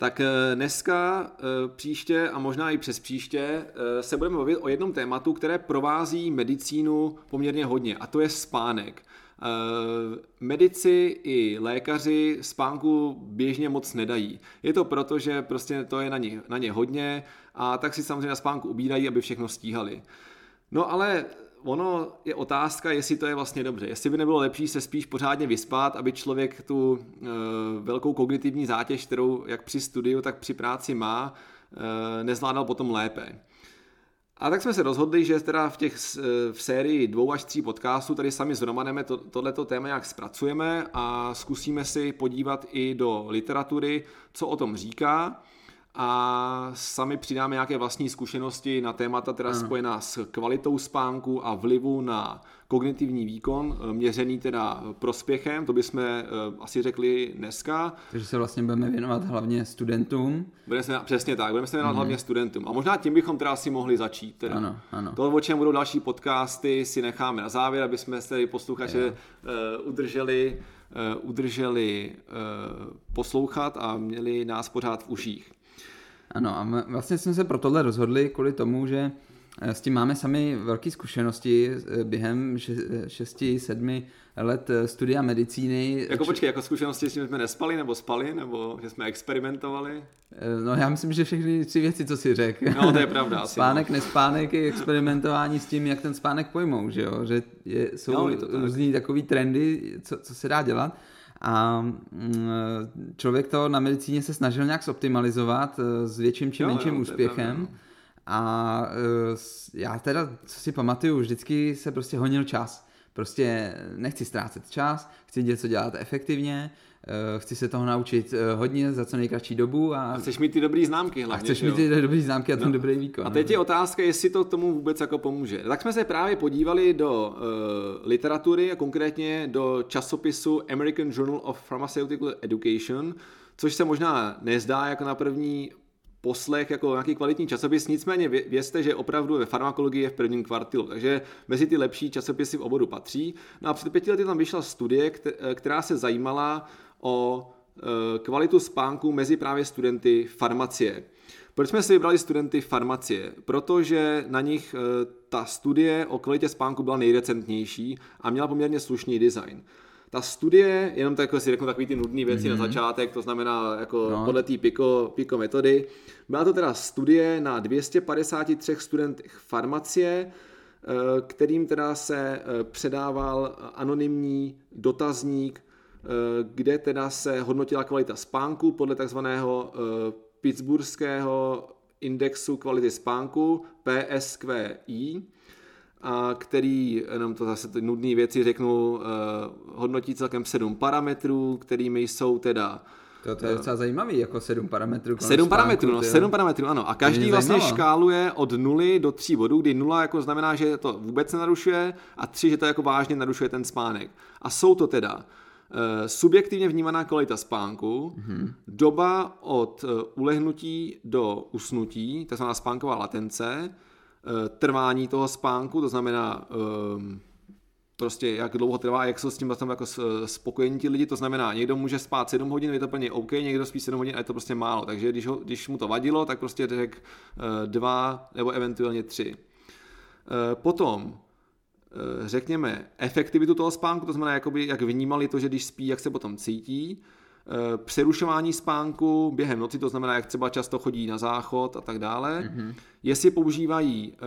Tak eh, dneska, eh, příště a možná i přes příště eh, se budeme bavit o jednom tématu, které provází medicínu poměrně hodně a to je spánek. Medici i lékaři spánku běžně moc nedají. Je to proto, že prostě to je na ně, na ně hodně a tak si samozřejmě na spánku ubírají, aby všechno stíhali. No ale ono je otázka, jestli to je vlastně dobře. Jestli by nebylo lepší se spíš pořádně vyspat, aby člověk tu e, velkou kognitivní zátěž, kterou jak při studiu, tak při práci má, e, nezvládal potom lépe. A tak jsme se rozhodli, že teda v, těch, v sérii dvou až tří podcastů tady sami s Romanem to, tohleto téma nějak zpracujeme a zkusíme si podívat i do literatury, co o tom říká a sami přidáme nějaké vlastní zkušenosti na témata teda ano. spojená s kvalitou spánku a vlivu na kognitivní výkon, eh, měřený teda prospěchem, to bychom eh, asi řekli dneska. Takže se vlastně budeme věnovat hlavně studentům. Budeme se, přesně tak, budeme se věnovat mm-hmm. hlavně studentům. A možná tím bychom teda asi mohli začít. Teda. Ano, ano. To, o čem budou další podcasty, si necháme na závěr, aby jsme se posluchače uh, udrželi, uh, udrželi uh, poslouchat a měli nás pořád v uších. Ano a vlastně jsme se pro tohle rozhodli kvůli tomu, že eh, s tím máme sami velké zkušenosti eh, během 6-7 let eh, studia medicíny. Jako počkej, jako zkušenosti s tím jsme nespali nebo spali, nebo že jsme experimentovali? No já myslím, že všechny tři věci, co si řekl. No to je pravda. Asi, spánek, no. nespánek i experimentování s tím, jak ten spánek pojmou, že jo? Že je, jsou no, různý takový trendy, co, co se dá dělat. A mm, člověk to na medicíně se snažil nějak zoptimalizovat eh, s větším či menším jo, úspěchem. A eh, já teda, co si pamatuju, vždycky se prostě honil čas. Prostě nechci ztrácet čas, chci něco dělat efektivně, chci se toho naučit eh, hodně za co nejkratší dobu. A, a chceš mít ty dobrý známky hlavně. A chceš mít ty dobrý známky a ten no. dobrý výkon. A teď je otázka, jestli to tomu vůbec jako pomůže. Tak jsme se právě podívali do uh, literatury a konkrétně do časopisu American Journal of Pharmaceutical Education, což se možná nezdá jako na první poslech jako nějaký kvalitní časopis, nicméně vězte, že opravdu ve farmakologii je v prvním kvartilu, takže mezi ty lepší časopisy v oboru patří. No a před pěti lety tam vyšla studie, která se zajímala o e, kvalitu spánku mezi právě studenty farmacie. Proč jsme si vybrali studenty farmacie? Protože na nich e, ta studie o kvalitě spánku byla nejrecentnější a měla poměrně slušný design. Ta studie, jenom tak jako si řeknu takový ty nudné věci mm-hmm. na mhm. začátek, to znamená jako no. podle té PICO, PICO metody. Byla to teda studie na 253 studentech farmacie, e, kterým teda se předával anonymní dotazník kde teda se hodnotila kvalita spánku podle takzvaného eh, Pittsburghského indexu kvality spánku PSQI, a který, jenom to zase ty nudné věci řeknu, eh, hodnotí celkem sedm parametrů, kterými jsou teda to, to je docela zajímavý, jako sedm parametrů. Sedm parametrů, no, sedm parametrů, ano. A každý vlastně zajímalo. škáluje od nuly do tří bodů, kdy nula jako znamená, že to vůbec nenarušuje a tři, že to jako vážně narušuje ten spánek. A jsou to teda Eh, subjektivně vnímaná kvalita spánku, mm-hmm. doba od eh, ulehnutí do usnutí, to znamená spánková latence, eh, trvání toho spánku, to znamená ehm, prostě jak dlouho trvá, jak jsou s tím vlastně jako spokojení ti lidi, to znamená, někdo může spát 7 hodin, je to plně OK, někdo spí 7 hodin a je to prostě málo, takže když, ho, když mu to vadilo, tak prostě řekl dva nebo eventuálně tři. Potom Eh, řekněme, efektivitu toho spánku, to znamená, jakoby, jak vnímali to, že když spí, jak se potom cítí, eh, přerušování spánku během noci, to znamená, jak třeba často chodí na záchod a tak dále, mm-hmm. jestli používají eh,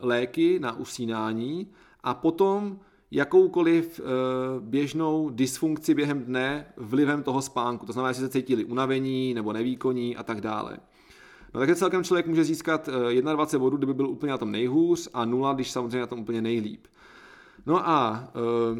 léky na usínání a potom, jakoukoliv běžnou dysfunkci během dne vlivem toho spánku. To znamená, jestli se cítili unavení nebo nevýkonní a tak dále. No takže celkem člověk může získat 21 bodů, kdyby byl úplně na tom nejhůř a 0, když samozřejmě na tom úplně nejlíp. No a uh,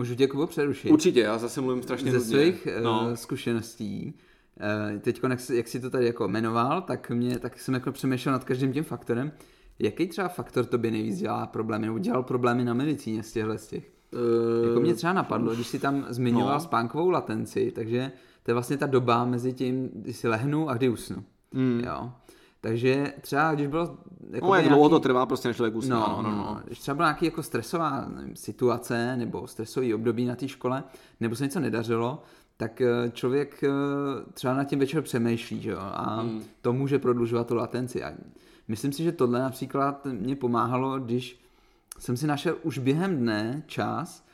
Můžu tě Kubo přerušit? Určitě, já zase mluvím strašně Ze svých eh, no. zkušeností, eh, teď jak, jak jsi to tady jako jmenoval, tak, mě, tak jsem jako přemýšlel nad každým tím faktorem. Jaký třeba faktor tobě nejvíc dělá problémy, nebo dělal problémy na medicíně z těchto z těch? Uh, jako mě třeba napadlo, když si tam zmiňoval no. spánkovou latenci, takže to je vlastně ta doba mezi tím, kdy si lehnu a kdy usnu. Mm. Jo. Takže třeba, když bylo... Jako no, jak nějaký... dlouho to trvá, prostě než člověk usne. No, no, no, no. Když třeba byla nějaký jako stresová nevím, situace nebo stresový období na té škole, nebo se něco nedařilo, tak eh, člověk eh, třeba na tím večer přemýšlí, že jo, a hmm. to může prodlužovat tu latenci. A myslím si, že tohle například mě pomáhalo, když jsem si našel už během dne čas,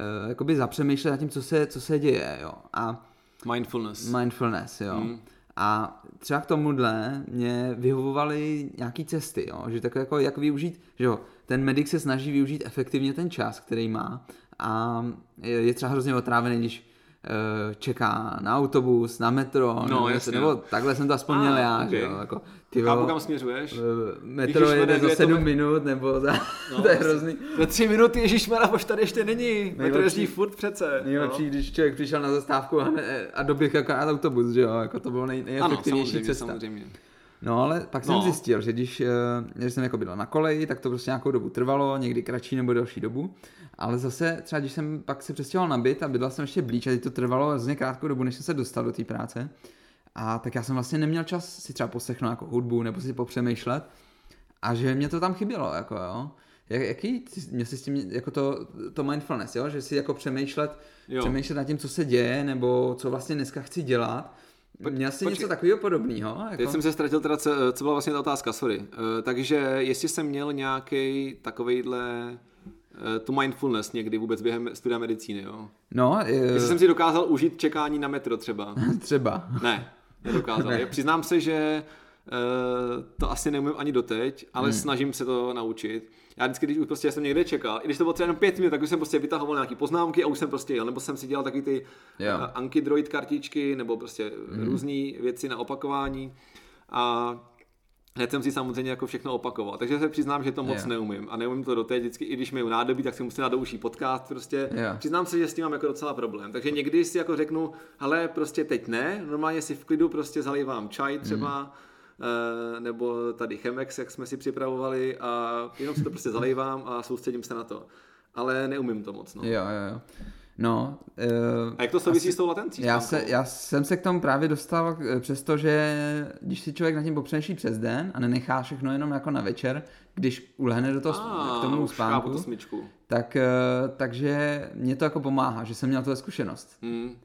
uh, jakoby zapřemýšlet nad tím, co se, co se děje, jo. A mindfulness. Mindfulness, jo. Hmm. A třeba k tomuhle mě vyhovovaly nějaké cesty, jo? že tak jako jak využít, že jo, ten medic se snaží využít efektivně ten čas, který má a je třeba hrozně otrávený, když čeká na autobus, na metro, no, nebo, jasně, nebo takhle jsem to aspoň měl já, okay. že jo, jako, ty Chápu, kam směřuješ? Eh, metro jede za 7 to... minut, nebo za, no, to je hrozný. Za 3 minuty, Ježíš Mara, už tady ještě není, metro jezdí furt přece. Nejlepší, no. když člověk přišel na zastávku a, a doběh jako autobus, že jo, jako to bylo nej, nejefektivnější ano, cesta. Samozřejmě. No ale pak jsem no. zjistil, že když, eh, když jsem jako byl na koleji, tak to prostě nějakou dobu trvalo, někdy kratší nebo delší dobu. Ale zase třeba když jsem pak se přestěhoval na byt a bydlel jsem ještě blíž a to trvalo hrozně krátkou dobu, než jsem se dostal do té práce. A tak já jsem vlastně neměl čas si třeba poslechnout jako hudbu nebo si popřemýšlet. A že mě to tam chybělo, jako jo. Jak, jaký, mě si s tím, jako to, to mindfulness, jo? že si jako přemýšlet, jo. přemýšlet nad tím, co se děje, nebo co vlastně dneska chci dělat, Měl jsi Počkej. něco takového podobného? Jako? Teď jsem se ztratil teda, co, co byla vlastně ta otázka, sorry. Uh, takže jestli jsem měl nějaký takovejhle uh, tu mindfulness někdy vůbec během studia medicíny, jo? No. Uh... Jestli jsem si dokázal užít čekání na metro třeba. třeba. Ne, nedokázal. ne. Přiznám se, že uh, to asi neumím ani doteď, ale hmm. snažím se to naučit já vždycky, když už prostě jsem někde čekal, i když to bylo třeba jenom pět minut, tak už jsem prostě vytahoval nějaké poznámky a už jsem prostě jel, nebo jsem si dělal taky ty yeah. uh, Anki Droid kartičky, nebo prostě mm. různé věci na opakování a Hned jsem si samozřejmě jako všechno opakoval, takže se přiznám, že to moc yeah. neumím a neumím to doteď, vždycky, i když mi nádobí, tak si musím dát do uší podcast, prostě yeah. přiznám se, že s tím mám jako docela problém, takže někdy si jako řeknu, ale prostě teď ne, normálně si v klidu prostě zalivám čaj třeba, mm nebo tady Chemex, jak jsme si připravovali a jenom si to prostě zalejvám a soustředím se na to. Ale neumím to moc. No. Jo, jo, jo. No, uh, a jak to souvisí asi, s tou latencí? Já, se, já jsem se k tomu právě dostal eh, přesto, že když si člověk nad tím popřemýšlí přes den a nenechá všechno jenom jako na večer, když ulehne do toho, a, k tomu spánku, tak, takže mě to jako pomáhá, že jsem měl tu zkušenost. Hmm.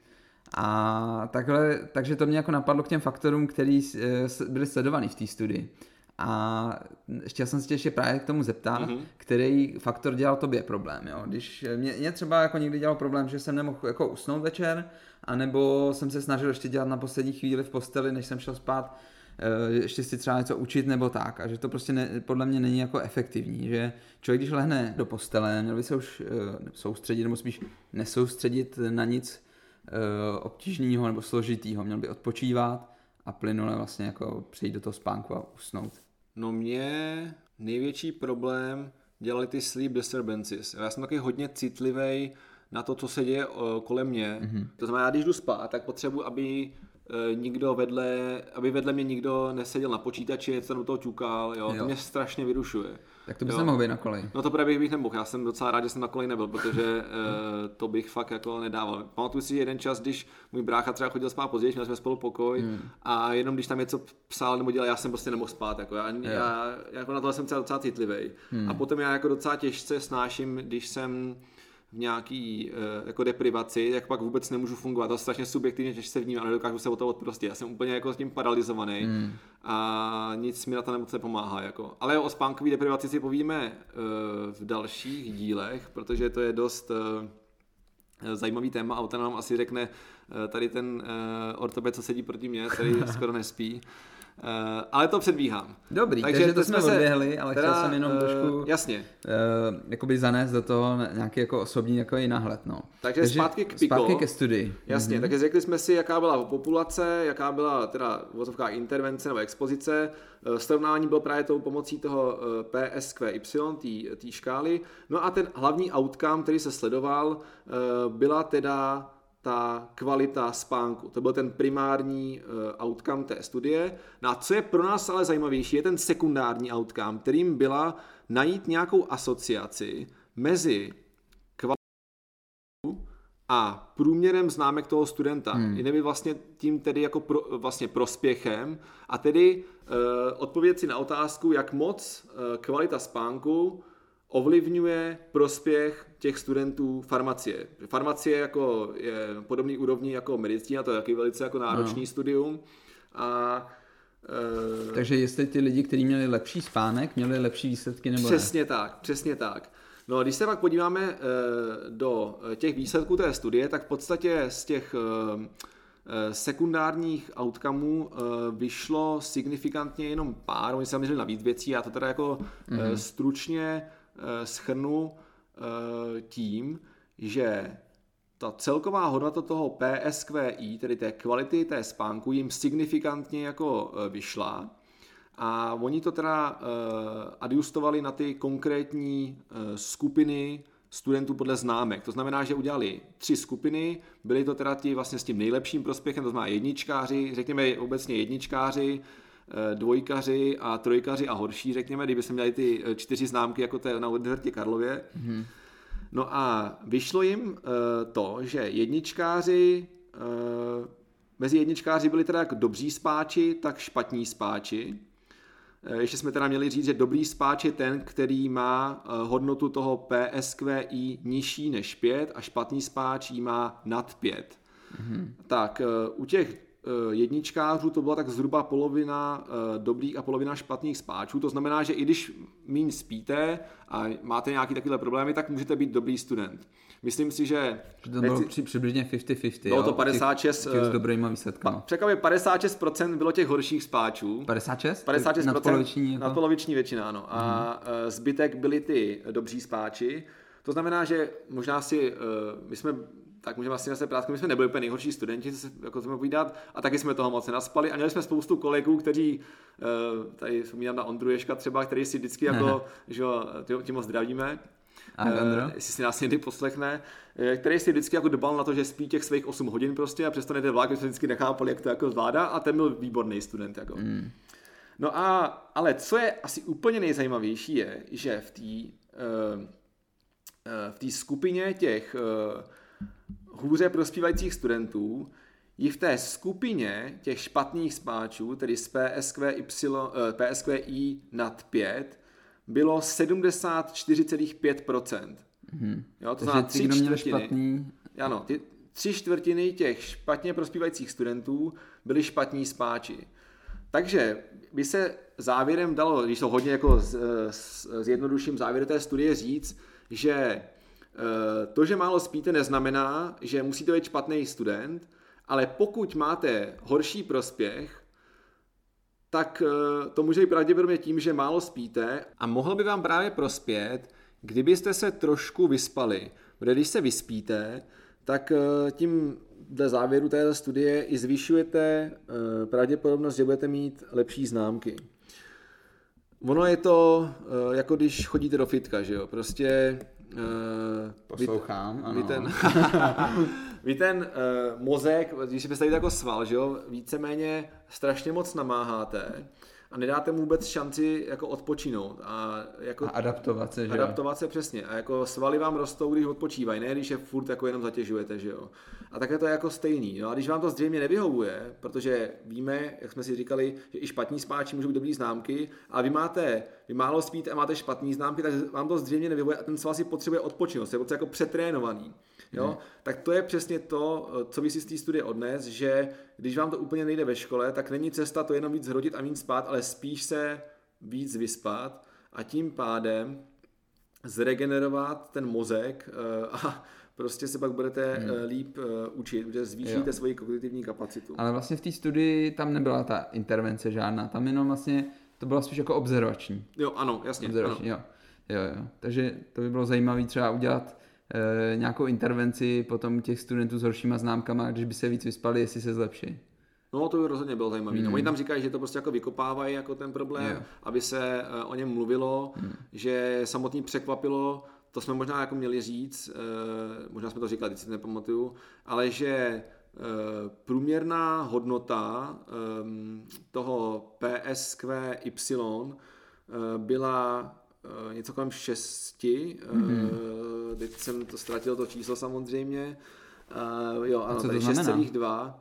A takhle, takže to mě jako napadlo k těm faktorům, který eh, byly sledovaný v té studii. A chtěl jsem se tě ještě právě k tomu zeptat, mm-hmm. který faktor dělal tobě problém. Jo? Když mě, mě třeba jako někdy dělal problém, že jsem nemohl jako usnout večer, anebo jsem se snažil ještě dělat na poslední chvíli v posteli, než jsem šel spát, eh, ještě si třeba něco učit nebo tak. A že to prostě ne, podle mě není jako efektivní. Že člověk, když lehne do postele, měl by se už eh, soustředit, nebo spíš nesoustředit na nic, Eh, obtížného nebo složitýho. Měl by odpočívat a plynule vlastně jako přijít do toho spánku a usnout. No mě největší problém dělali ty sleep disturbances. Já jsem taky hodně citlivý na to, co se děje eh, kolem mě. Mm-hmm. To znamená, když jdu spát, tak potřebuji, aby Eh, nikdo vedle, aby vedle mě nikdo neseděl na počítači, co do toho čukal, jo, jo. to mě strašně vyrušuje. Tak to by se mohl být na koleji. No to právě bych nemohl, já jsem docela rád, že jsem na koleji nebyl, protože uh, to bych fakt jako nedával. Pamatuju si jeden čas, když můj brácha třeba chodil spát později, měli jsme spolu pokoj hmm. a jenom když tam něco psal nebo dělal, já jsem prostě nemohl spát, jako já, já jako na to jsem docela citlivý. Hmm. A potom já jako docela těžce snáším, když jsem v nějaký uh, jako deprivaci, jak pak vůbec nemůžu fungovat. To je strašně subjektivně, že se vnímám a nedokážu se o to odprostit. Já jsem úplně jako s tím paralizovaný mm. a nic mi na to nemoc nepomáhá. Jako. Ale o spánkové deprivaci si povíme uh, v dalších dílech, protože to je dost uh, zajímavý téma a nám asi řekne tady ten ortoped, co sedí proti mně, který skoro nespí. Uh, ale to předbíhám. Dobrý, takže, takže to jsme se, odběhli, ale teda, chtěl jsem jenom uh, trošku jasně. Uh, jakoby zanést do toho nějaký jako osobní jako náhled. No. Takže, takže zpátky k Pico. Zpátky ke studii. Jasně, mm-hmm. takže řekli jsme si, jaká byla populace, jaká byla teda vozovká intervence nebo expozice. Srovnání bylo právě tou pomocí toho PSQY, té škály. No a ten hlavní outcome, který se sledoval, byla teda ta kvalita spánku. To byl ten primární uh, outcome té studie. No a co je pro nás ale zajímavější, je ten sekundární outcome, kterým byla najít nějakou asociaci mezi kvalitou a průměrem známek toho studenta. Hmm. Jinými vlastně tím tedy jako pro, vlastně prospěchem a tedy uh, odpověď si na otázku, jak moc uh, kvalita spánku ovlivňuje prospěch těch studentů farmacie. Farmacie jako je podobný úrovni jako medicína, to je taky velice jako náročný no. studium. A e, takže jestli ty lidi, kteří měli lepší spánek, měli lepší výsledky nebo Přesně ne? tak, přesně tak. No a když se pak podíváme e, do těch výsledků té studie, tak v podstatě z těch e, sekundárních outcomeů vyšlo signifikantně jenom pár, oni se zaměřili na víc věcí, já to teda jako mm-hmm. stručně schrnu eh, tím, že ta celková hodnota toho PSQI, tedy té kvality té spánku, jim signifikantně jako eh, vyšla. A oni to teda adjustovali na ty konkrétní skupiny studentů podle známek. To znamená, že udělali tři skupiny, byly to teda ti vlastně s tím nejlepším prospěchem, to znamená jedničkáři, řekněme obecně jedničkáři, Eh, dvojkaři a trojkaři a horší, řekněme, kdyby se měli ty eh, čtyři známky jako té na Univerzitě Karlově. Mm-hmm. No a vyšlo jim uh, to, že jedničkáři, mezi jedničkáři byli teda jak dobří spáči, tak špatní spáči. Ještě jsme teda měli říct, že dobrý spáč je ten, který má hodnotu toho PSQI nižší než 5 a špatný spáč ji má nad 5. Mm-hmm. Tak u těch Eh, jedničkářů to byla tak zhruba polovina eh, dobrých a polovina špatných spáčů. To znamená, že i když méně spíte a máte nějaké takové problémy, tak můžete být dobrý student. Myslím si, že... To bylo při, přibližně 50-50. Bylo to 56... Těch, těch s eh, dobrýma výsledkama. Překvapě 56% bylo těch horších spáčů. 56? 56%. Nadpoloviční, jako? nadpoloviční většina, ano. A mm. zbytek byli ty dobří spáči. To znamená, že možná si, my jsme tak můžeme vlastně se prát, my jsme nebyli úplně nejhorší studenti, se jako jsme povídat, a taky jsme toho moc nenaspali. A měli jsme spoustu kolegů, kteří, eh, tady vzpomínám na Ondru Ješka třeba, který si vždycky jako, že tím ho zdravíme, a? Uh, jestli si nás někdy poslechne, eh, který si vždycky jako dbal na to, že spí těch svých 8 hodin prostě a přesto nejde vlak, jsme vždycky nechápali, jak to jako zvládá a ten byl výborný student. Jako. Mm. No a, ale co je asi úplně nejzajímavější je, že v té uh, v té skupině těch uh, hůře prospívajících studentů ji v té skupině těch špatných spáčů, tedy z PSQY, PSQI nad 5, bylo 74,5%. Mm-hmm. Jo, to znamená tři čtvrtiny. Špatný... Ano, ty tři čtvrtiny těch špatně prospívajících studentů byli špatní spáči. Takže by se závěrem dalo, když to hodně jako z, z, zjednoduším závěr té studie říct, že Eh, to, že málo spíte, neznamená, že musíte být špatný student, ale pokud máte horší prospěch, tak eh, to může být pravděpodobně tím, že málo spíte a mohl by vám právě prospět, kdybyste se trošku vyspali. Protože když se vyspíte, tak eh, tím dle závěru té studie i zvyšujete pravděpodobnost, že budete mít lepší známky. Ono je to jako když chodíte do fitka, že jo? Prostě Uh, Poslouchám, vy, ano. Vy ten, vy ten uh, mozek, když si představíte jako sval, že jo, víceméně strašně moc namáháte a nedáte mu vůbec šanci jako odpočinout. A, jako, a adaptovat se, že Adaptovat se přesně. A jako svaly vám rostou, když odpočívají, ne když je furt jako jenom zatěžujete, že jo. A také to je jako stejný. No a když vám to zřejmě nevyhovuje, protože víme, jak jsme si říkali, že i špatní spáči můžou být dobrý známky, a vy máte, vy málo spíte a máte špatné známky, tak vám to zřejmě nevyhovuje a ten sval si potřebuje odpočinout, je jako přetrénovaný. Jo? Hmm. Tak to je přesně to, co by si z té studie odnes, že když vám to úplně nejde ve škole, tak není cesta to jenom víc zhodit a víc spát, ale spíš se víc vyspat a tím pádem zregenerovat ten mozek eh, a prostě se pak budete hmm. líp učit, protože zvýšíte jo. svoji kognitivní kapacitu. Ale vlastně v té studii tam nebyla ta intervence žádná, tam jenom vlastně to bylo spíš jako observační. Jo, ano, jasně. Observační, ano. Jo. jo, jo. Takže to by bylo zajímavé třeba udělat e, nějakou intervenci potom těch studentů s horšíma známkama, když by se víc vyspali, jestli se zlepší. No, to by rozhodně bylo zajímavé. Hmm. No, oni tam říkají, že to prostě jako vykopávají jako ten problém, jo. aby se e, o něm mluvilo, hmm. že samotný překvapilo, to jsme možná jako měli říct, e, možná jsme to říkali, teď si nepamatuju, ale že Eh, průměrná hodnota ehm, toho PSQY eh, byla eh, něco kolem 6. Mm-hmm. Teď jsem to ztratil, to číslo samozřejmě. Jo, ano, tady 6,2.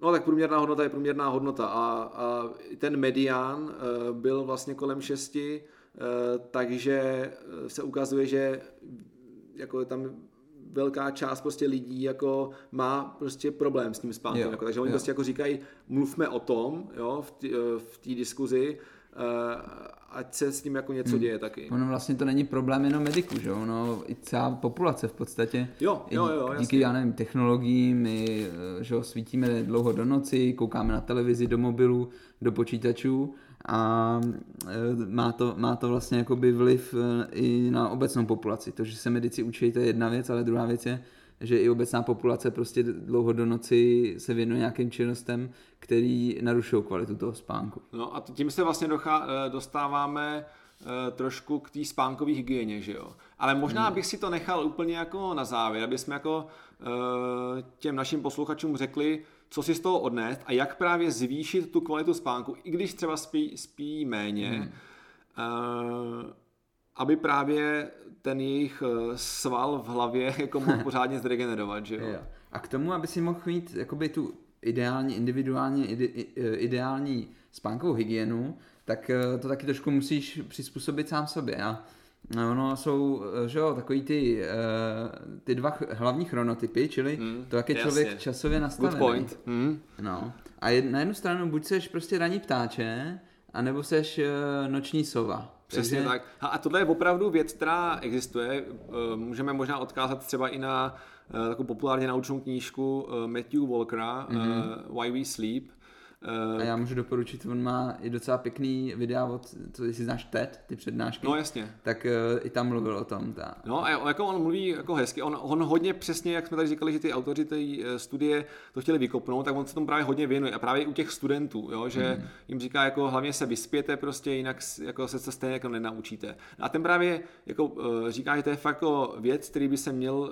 No tak průměrná hodnota je průměrná hodnota a, a ten medián byl vlastně kolem 6, takže se ukazuje, že jako tam velká část prostě lidí jako má prostě problém s tím spánkem. Jo, jako, takže oni jo. prostě jako říkají, mluvme o tom jo, v té diskuzi, uh, ať se s tím jako něco hmm. děje taky. Ono vlastně to není problém jenom mediků, že ono i celá populace v podstatě. Jo, jo, jo, Díky, díky, já nevím, technologiím, my, že svítíme dlouho do noci, koukáme na televizi, do mobilu, do počítačů a eh, má to, má to vlastně jakoby vliv i na obecnou populaci. To, že se medici učí, to je jedna věc, ale druhá věc je, že i obecná populace prostě dlouho do noci se věnuje nějakým činnostem, který narušují kvalitu toho spánku. No a tím se vlastně dochá, eh, dostáváme eh, trošku k té spánkové hygieně, že jo. Ale možná hmm. bych si to nechal úplně jako na závěr, aby jsme jako eh, těm našim posluchačům řekli, co si z toho odnést a jak právě zvýšit tu kvalitu spánku, i když třeba spí, spí méně, hmm. Aby právě ten jejich eh, sval v hlavě jako mohl pořádně zregenerovat, že jo? A k tomu, aby si mohl mít jakoby tu ideální, individuálně ide, eh, ideální spánkovou hygienu, tak eh, to taky trošku musíš přizpůsobit sám sobě. A ono jsou, že jo, takový ty, ty dva hlavní chronotypy, čili mm, to, jak je člověk jasně. časově nastavený. Good point. Mm. No. A na jednu stranu buď seš prostě ranní ptáče, anebo seš noční sova. Přesně Takže... tak. A tohle je opravdu věc, která existuje. Eh, můžeme možná odkázat třeba i na eh, takovou populárně naučnou knížku eh, Matthew Walkera mm-hmm. Why We Sleep, a já můžu doporučit, on má i docela pěkný videa od, co jestli znáš TED, ty přednášky. No jasně. Tak uh, i tam mluvil o tom. Ta. No a jako on mluví jako hezky, on, on hodně přesně, jak jsme tady říkali, že ty autoři té eh, studie to chtěli vykopnout, tak on se tomu právě hodně věnuje. A právě u těch studentů, jo, že mm. jim říká, jako hlavně se vyspěte prostě, jinak jako se to stejně jako nenaučíte. A ten právě jako uh, říká, že to je fakt jako věc, který by se měl uh,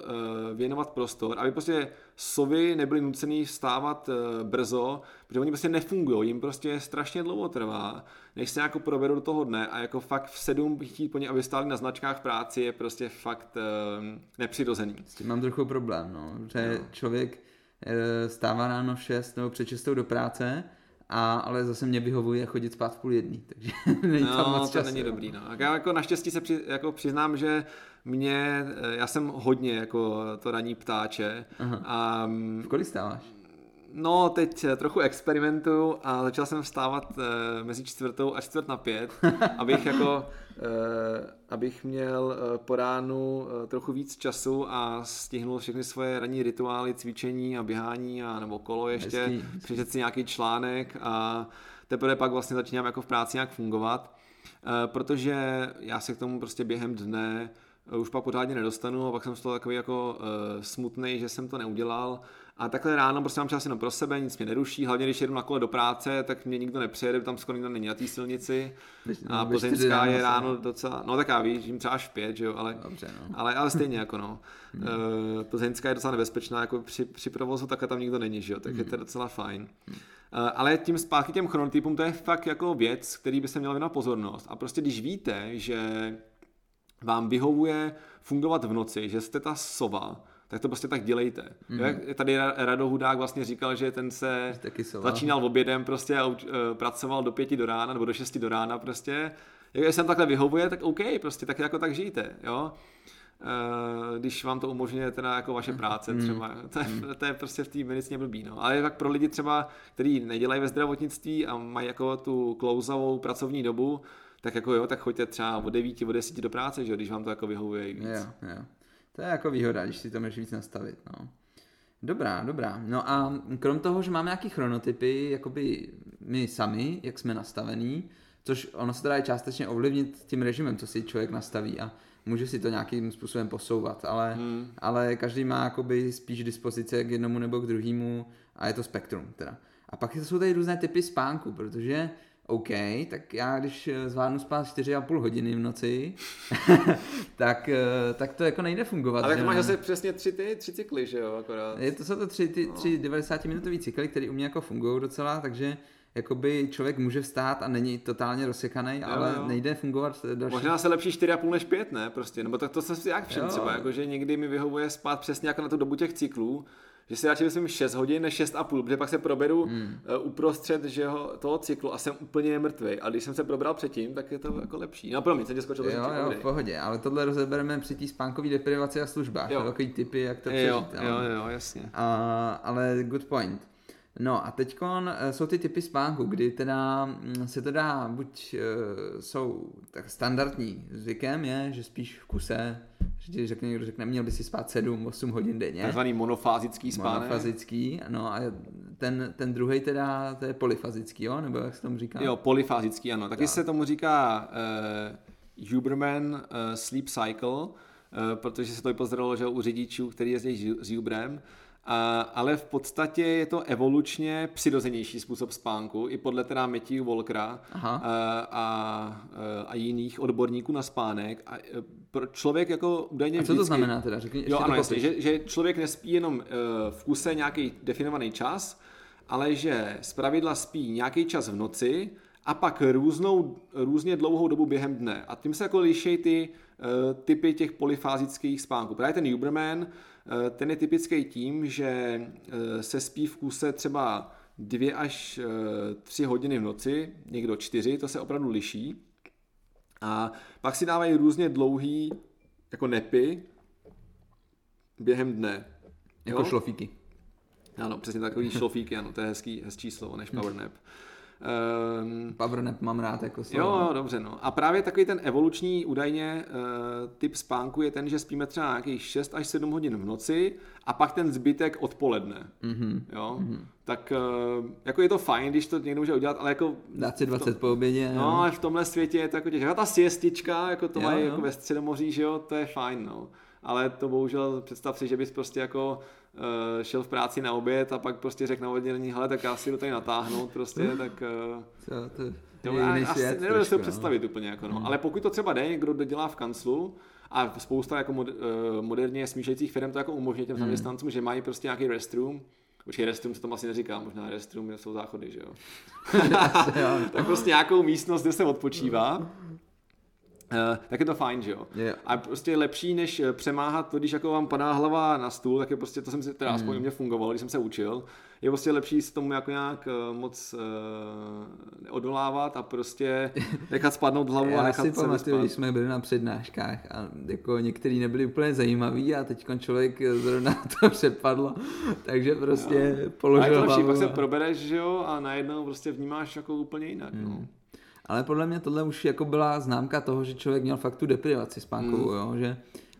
věnovat prostor, aby prostě sovy nebyly nucený vstávat uh, brzo, protože oni prostě nefungují, jim prostě strašně dlouho trvá, než se jako provedou do toho dne a jako fakt v sedm chtít po ně, aby stáli na značkách práci je prostě fakt uh, nepřirozený. S tím mám trochu problém, no, že no. člověk uh, stává ráno v 6 nebo před 6 do práce, a, ale zase mě vyhovuje chodit spát v půl jedný, takže není no, tam moc to není dobrý, no. Já jako naštěstí se při, jako přiznám, že mě, eh, já jsem hodně jako to raní ptáče. Aha. A, v kolik stáváš? No, teď eh, trochu experimentuju a začal jsem vstávat uh, mezi čtvrtou a čtvrt na pět, abych jako, uh, abych měl po ránu trochu víc času a stihnul všechny svoje ranní rituály, cvičení a běhání a nebo kolo ještě, přečet si nějaký článek a teprve pak vlastně začínám jako v práci nějak fungovat, uh, protože já se k tomu prostě během dne už pak pořádně nedostanu a pak jsem z toho takový jako uh, smutný, že jsem to neudělal a takhle ráno prostě mám čas jenom pro sebe, nic mě neruší, hlavně když jedu na kole do práce, tak mě nikdo nepřejede, tam skoro nikdo není na té silnici. A Plzeňská je ráno docela, no tak já víš, jim třeba až pět, že jo, ale, Dobře, no. ale, ale stejně jako no. hmm. uh, Plzeňská je docela nebezpečná, jako při, při provozu takhle tam nikdo není, že jo, takže hmm. to je docela fajn. Hmm. Uh, ale tím zpátky těm chronotypům, to je fakt jako věc, který by se měl věnovat pozornost. A prostě když víte, že vám vyhovuje fungovat v noci, že jste ta sova, tak to prostě tak dělejte. Mm. Jak tady Rado Hudák vlastně říkal, že ten se začínal obědem prostě a uh, pracoval do pěti do rána nebo do šesti do rána prostě. Jak se takhle vyhovuje, tak OK, prostě tak jako tak žijte, jo. Uh, když vám to umožňuje teda jako vaše práce mhm. třeba. Mm. To, je, mhm. to je prostě v té medicíně blbý. No. Ale tak pro lidi třeba, kteří nedělají ve zdravotnictví a mají jako tu klouzavou pracovní dobu, tak jako jo, tak choďte třeba od 9, od 10 do práce, že když vám to jako vyhovuje víc. Jo, jo. To je jako výhoda, když si to můžeš víc nastavit. No. Dobrá, dobrá. No a krom toho, že máme nějaký chronotypy, jakoby my sami, jak jsme nastavený, což ono se teda je částečně ovlivnit tím režimem, co si člověk nastaví a může si to nějakým způsobem posouvat, ale, hmm. ale každý má jakoby spíš dispozice k jednomu nebo k druhému a je to spektrum teda. A pak jsou tady různé typy spánku, protože OK, tak já když zvládnu spát 4,5 hodiny v noci, tak, eh, tak to jako nejde fungovat. Ale tak máš zase přesně tři, ty, tři cykly, že jo, akorát. Je to jsou to tři, ty, no. tři 90 minutový cykly, které u mě jako fungují docela, takže jakoby člověk může vstát a není totálně rozsekaný, jo, ale jo. nejde fungovat další. Možná se lepší 4,5 než 5, ne? Prostě, nebo tak to jsem si jak všem třeba, jako, že někdy mi vyhovuje spát přesně jako na tu dobu těch cyklů, že si radši myslím 6 hodin než 6 a půl, protože pak se proberu hmm. uh, uprostřed že ho, toho cyklu a jsem úplně mrtvý. A když jsem se probral předtím, tak je to jako lepší. No promiň, jsem tě skočil Jo, jo, v pohodě, ale tohle rozebereme při té spánkové deprivaci a službách. Jo. Takový typy, jak to přežít. Jo, jo, jo, jasně. A, ale good point. No a teď eh, jsou ty typy spánku, kdy teda mm, se teda buď uh, jsou tak standardní zvykem je, že spíš v kuse, že ti řekne někdo, řekne, měl by si spát 7-8 hodin denně. Takzvaný monofázický spánek. Monofázický, no a ten, ten druhý teda, to je polyfazický, jo, nebo jak se tomu říká? Jo, polyfazický, ano. Taky tak. se tomu říká uh, Huberman uh, Sleep Cycle, uh, protože se to vypozorovalo, že u řidičů, který jezdí s Huberem, a, ale v podstatě je to evolučně přirozenější způsob spánku, i podle teda Matthew Walkera a, a, a jiných odborníků na spánek. A pro člověk jako údajně A co vždycky, to znamená teda? Řekni, jo, ano, jasně, že, že člověk nespí jenom uh, v kuse nějaký definovaný čas, ale že zpravidla spí nějaký čas v noci a pak různou, různě dlouhou dobu během dne. A tím se jako liší ty typy těch polyfázických spánků. Právě ten Huberman Eh, ten je typický tím, že eh, se spí v kuse třeba dvě až eh, tři hodiny v noci, někdo čtyři, to se opravdu liší. A pak si dávají různě dlouhý jako nepy během dne. Jako jo? šlofíky. Ano, přesně takový šlofíky, ano, to je hezký, hezčí slovo než power nap. Um, Powernap mám rád jako slovo. Jo, dobře, no. A právě takový ten evoluční údajně uh, typ spánku je ten, že spíme třeba nějakých 6 až 7 hodin v noci a pak ten zbytek odpoledne. Mm-hmm. Jo? Mm-hmm. Tak uh, jako je to fajn, když to někdo může udělat, ale jako... Dát si 20 tom, po obědě. No, ale v tomhle světě je to jako těžké. Ta siestička, jako to jo, mají jo. jako ve středomoří, že jo, to je fajn, no. Ale to bohužel představ si, že bys prostě jako uh, šel v práci na oběd a pak prostě řekl na oddělení, hele, tak já si to tady natáhnout prostě, tak... Uh, Co, to to já, asi nevím si to no. představit no. úplně, jako no. Hmm. Ale pokud to třeba jde, kdo dělá v kanclu, a spousta jako mod, uh, moderně smíšejících firm to jako umožní těm hmm. zaměstnancům, že mají prostě nějaký restroom, Počkej, restroom se tam asi neříká, možná restroom jsou záchody, že jo? tak prostě nějakou místnost, kde se odpočívá Uh, tak je to fajn, že jo? Yeah. A prostě lepší, než eh, přemáhat to, když jako vám padá hlava na stůl, tak je prostě, to jsem si teda mm. aspoň mě fungovalo, když jsem se učil, je prostě lepší se tomu jako nějak uh, moc uh, odolávat a prostě nechat spadnout hlavu Já a nechat si pamatuju, když jsme byli na přednáškách a jako některý nebyli úplně zajímaví a teď člověk zrovna to přepadlo, takže prostě jo. položil a je to lepší, pak se probereš, že jo, a najednou prostě vnímáš jako úplně jinak, mm. no. Ale podle mě tohle už jako byla známka toho, že člověk měl fakt tu deprivaci spánkovou, mm. jo, že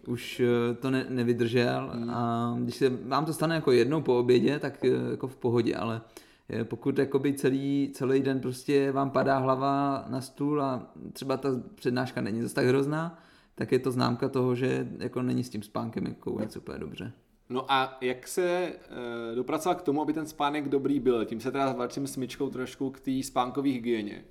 už eh, to ne, nevydržel mm. a když se vám to stane jako jednou po obědě, tak eh, jako v pohodě, ale eh, pokud jakoby celý, celý den prostě vám padá hlava na stůl a třeba ta přednáška není zase tak hrozná, tak je to známka toho, že jako není s tím spánkem jako něco úplně dobře. No a jak se e, dopracoval k tomu, aby ten spánek dobrý byl? Tím se teda vracím smyčkou trošku k té spánkové hygieně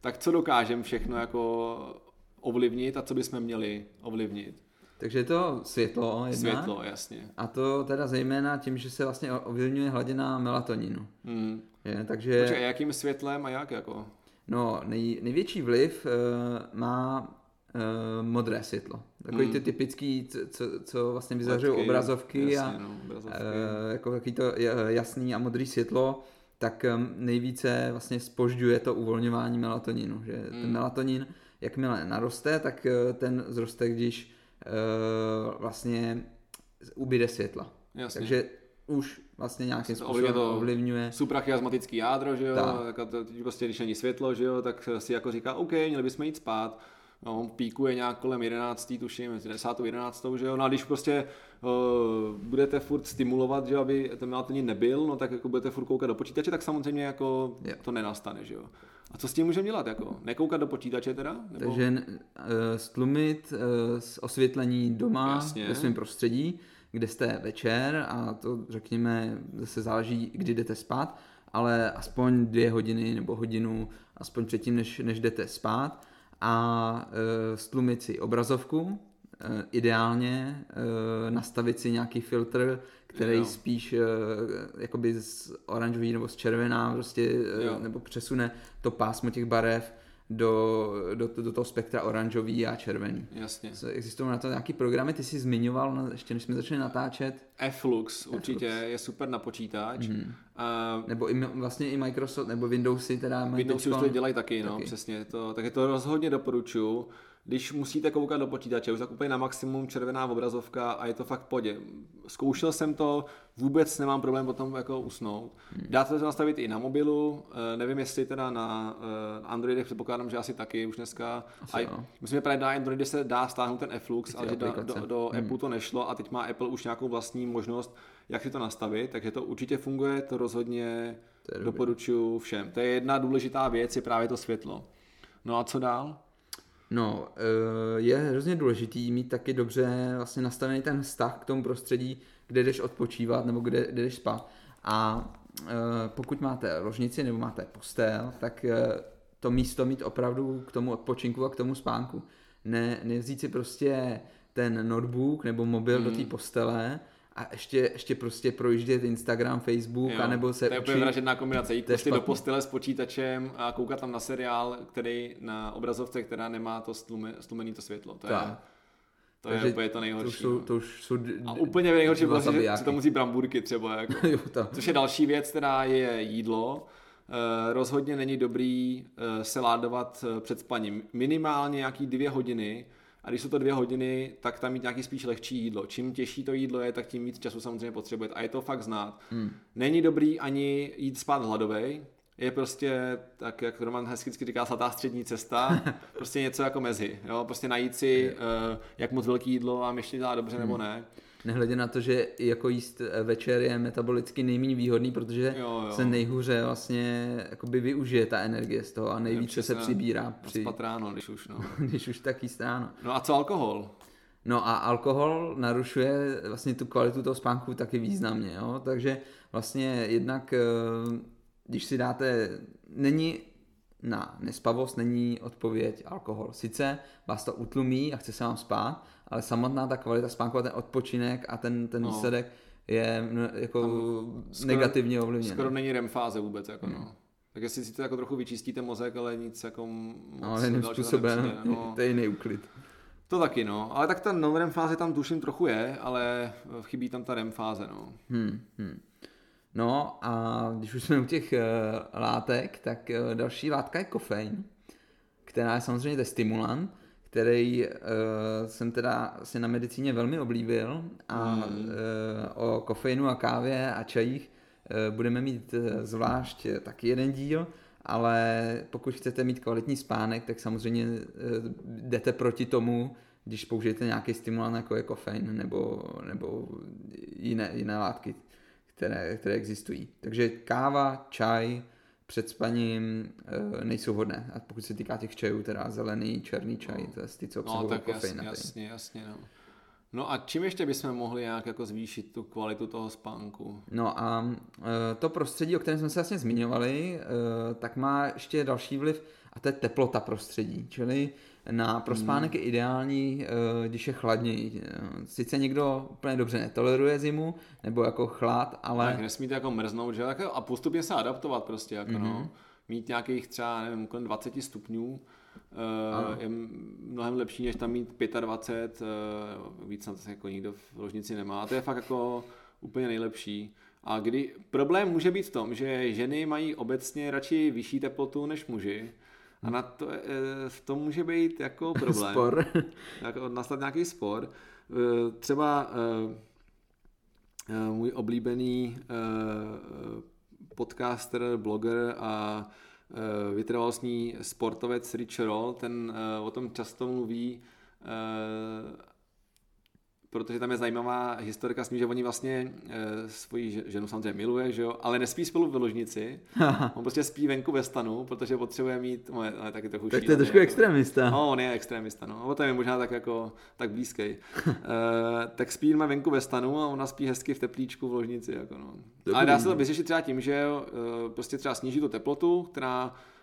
tak co dokážeme všechno jako ovlivnit a co bychom měli ovlivnit? Takže je to světlo jedna. Světlo, jasně. A to teda zejména tím, že se vlastně ovlivňuje hladina melatoninu. Hmm. Je, takže... Počkej, jakým světlem a jak jako? No, nej, největší vliv uh, má uh, modré světlo. Takový hmm. ty typický, co, co, co vlastně vyzařují obrazovky jasně, a no, obrazovky. Uh, jako takový to jasný a modrý světlo tak nejvíce vlastně spožďuje to uvolňování melatoninu. Že mm. ten melatonin, jakmile naroste, tak eh, ten zroste, když uh, vlastně ubyde světla. Jasně. Takže už vlastně nějakým způsobem to ovlivňuje. Suprachiasmatický jádro, že jo, tak. to, prostě když není světlo, že jo, tak si jako říká, OK, měli bychom jít spát, No, on píkuje nějak kolem 11. tuším, 10. 11. že jo, no a když prostě uh, budete furt stimulovat, že aby ten melatonin nebyl, no tak jako budete furt koukat do počítače, tak samozřejmě jako jo. to nenastane, že jo. A co s tím můžeme dělat? Jako? Nekoukat do počítače teda? Nebo? Takže uh, stlumit uh, osvětlení doma Jasně. ve svém prostředí, kde jste večer a to řekněme zase záleží, kdy jdete spát, ale aspoň dvě hodiny nebo hodinu, aspoň předtím, než, než jdete spát a uh, stlumit si obrazovku, uh, ideálně uh, nastavit si nějaký filtr, který jo. spíš uh, jakoby z oranžový nebo z červená prostě, uh, nebo přesune to pásmo těch barev do, do, do toho spektra oranžový a červený. Jasně. Existují na to nějaký programy, ty jsi zmiňoval, no, ještě než jsme začali natáčet. Flux určitě je super na počítač. Mm. Uh, nebo i, vlastně i Microsoft, nebo Windowsy teda Windowsy už to dělají taky, no, taky. přesně. To, tak je to rozhodně doporučuju když musíte koukat do počítače, už tak úplně na maximum červená obrazovka a je to fakt podě. Zkoušel jsem to, vůbec nemám problém potom jako usnout. Hmm. Dáte to nastavit i na mobilu, eh, nevím jestli teda na eh, Androidech, předpokládám, že asi taky už dneska. Asi, a myslím, že právě na Androidě se dá stáhnout ten Eflux, ale že do, do, do hmm. Apple to nešlo a teď má Apple už nějakou vlastní možnost, jak si to nastavit, takže to určitě funguje, to rozhodně to doporučuji všem. To je jedna důležitá věc, je právě to světlo. No a co dál? No, eh, je hrozně důležitý mít taky dobře vlastně nastavený ten vztah k tomu prostředí, kde jdeš odpočívat nebo kde, kde jdeš spát. A eh, pokud máte ložnici nebo máte postel, tak eh, to místo mít opravdu k tomu odpočinku a k tomu spánku. Ne, nevzít si prostě ten notebook nebo mobil mm. do té hmm. postele, a ještě, ještě prostě projíždět Instagram, Facebook, jo, anebo se To je úplně vražedná kombinace, jít prostě do postele s počítačem a koukat tam na seriál, který na obrazovce, která nemá to stlume, stlumený to světlo. To je, to je úplně to nejhorší. To, jsou, to už jsou a úplně nejhorší bylo, že si to musí bramburky třeba. Jako. jo, to. Což je další věc, která je jídlo. Uh, rozhodně není dobrý uh, se ládovat uh, před spaním. Minimálně nějaký dvě hodiny a když jsou to dvě hodiny, tak tam mít nějaký spíš lehčí jídlo. Čím těžší to jídlo je, tak tím víc času samozřejmě potřebuje. A je to fakt znát. Hmm. Není dobrý ani jít spát hladovej, je prostě, tak jak Roman hezky říká, slatá střední cesta, prostě něco jako mezi, jo? prostě najít si, uh, jak moc velký jídlo a ještě dělá dobře hmm. nebo ne. Nehledě na to, že jako jíst eh, večer je metabolicky nejméně výhodný, protože jo, jo. se nejhůře vlastně jakoby využije ta energie z toho a nejvíce se přibírá. Při... Ráno, když už. No. když už tak jíst ráno. No a co alkohol? No a alkohol narušuje vlastně tu kvalitu toho spánku taky významně, jo? takže vlastně jednak, eh, když si dáte, není na nespavost není odpověď alkohol. Sice vás to utlumí a chce se vám spát, ale samotná ta kvalita spánku a ten odpočinek a ten, ten no. výsledek je jako skoro, negativně ovlivněn. Skoro není REM fáze vůbec. Jako hmm. no. Tak jestli si to jako trochu vyčistíte mozek, ale nic jako moc no, jiným způsobem, no. to je jiný uklid. To taky, no. Ale tak ta non-REM fáze tam tuším trochu je, ale chybí tam ta REM fáze, no. Hmm, hmm. No a když už jsme u těch uh, látek, tak uh, další látka je kofein, která je samozřejmě stimulant, který uh, jsem teda si na medicíně velmi oblíbil a mm. uh, o kofeinu a kávě a čajích uh, budeme mít uh, zvlášť taky jeden díl, ale pokud chcete mít kvalitní spánek, tak samozřejmě uh, jdete proti tomu, když použijete nějaký stimulant jako je kofein nebo, nebo jiné, jiné látky, které, které existují. Takže káva, čaj, před spaním e, nejsou hodné. A pokud se týká těch čajů, teda zelený, černý čaj, no. to je ty, co obsahují no, kofein. Jasně, jasně, jasně, no. No a čím ještě bychom mohli nějak jako zvýšit tu kvalitu toho spánku? No a e, to prostředí, o kterém jsme se vlastně zmiňovali, e, tak má ještě další vliv a to je teplota prostředí. Čili na pro spánek hmm. je ideální, eh, když je chladněji. Sice někdo úplně dobře netoleruje zimu, nebo jako chlad, ale... Tak nesmíte jako mrznout, že? A postupně se adaptovat prostě, jako mm-hmm. no. Mít nějakých třeba, nevím, kolem 20 stupňů, Uh, je mnohem lepší, než tam mít 25, uh, víc na to se jako nikdo v ložnici nemá. A to je fakt jako úplně nejlepší. A kdy problém může být v tom, že ženy mají obecně radši vyšší teplotu než muži, a na to, eh, v tom může být jako problém. spor. jako nastat nějaký spor. Eh, třeba eh, můj oblíbený podcaster, bloger a vytrvalostní sportovec Rich Roll, ten o tom často mluví protože tam je zajímavá historka s tím, že oni vlastně e, svoji ženu samozřejmě miluje, že jo, ale nespí spolu v ložnici. on prostě spí venku ve stanu, protože potřebuje mít, no, ale taky trochu Tak to je trošku jako, extremista. No, on je extremista, no. O to je možná tak jako, tak blízký. e, tak spí má venku ve stanu a ona spí hezky v teplíčku v ložnici, jako no. Ale dá se to vyřešit třeba tím, že e, prostě třeba sníží tu teplotu, která Eh,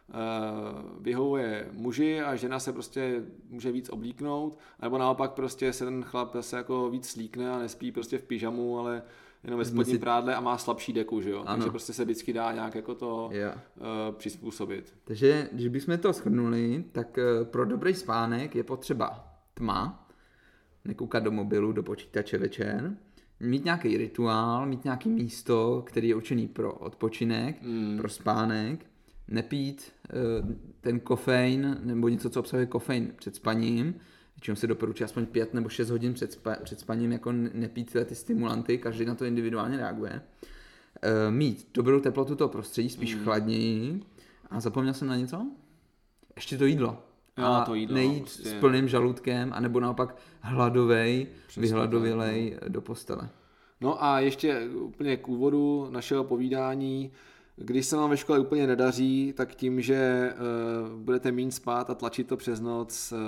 vyhovuje muži a žena se prostě může víc oblíknout, nebo naopak prostě se ten chlap zase jako víc slíkne a nespí prostě v pyžamu, ale jenom ve spodním si... prádle a má slabší deku, že jo? Ano. Takže prostě se vždycky dá nějak jako to yeah. uh, přizpůsobit. Takže když bychom to shrnuli, tak uh, pro dobrý spánek je potřeba tma, nekoukat do mobilu, do počítače večer, mít nějaký rituál, mít nějaký místo, který je určený pro odpočinek, mm. pro spánek, nepít eh, ten kofein nebo něco, co obsahuje kofein před spaním. Většinou se doporučuje aspoň 5 nebo 6 hodin před, spa, před spaním jako nepít ty stimulanty, každý na to individuálně reaguje. Eh, mít dobrou teplotu toho prostředí, spíš mm. chladněji. A zapomněl jsem na něco? Ještě to jídlo. a to jídlo, nejít prostě... s plným žaludkem, anebo naopak hladovej, vyhladovělej do postele. No a ještě úplně k úvodu našeho povídání, když se vám ve škole úplně nedaří, tak tím, že uh, budete méně spát a tlačit to přes noc, uh,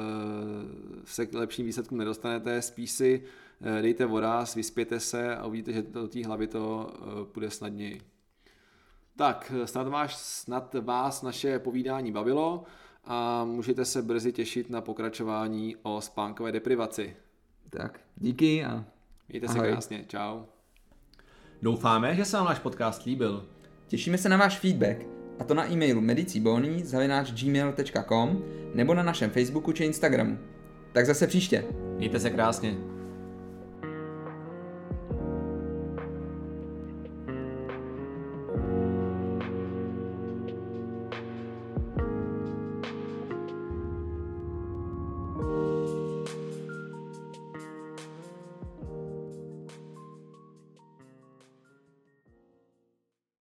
se k lepším výsledkům nedostanete, spíš si uh, dejte voraz, vyspěte se a uvidíte, že do té hlavy to uh, půjde snadněji. Tak, snad, vás, snad vás naše povídání bavilo a můžete se brzy těšit na pokračování o spánkové deprivaci. Tak, díky a Mějte se krásně, čau. Doufáme, že se vám náš podcast líbil. Těšíme se na váš feedback, a to na e-mailu medicibony.gmail.com nebo na našem Facebooku či Instagramu. Tak zase příště. Mějte se krásně.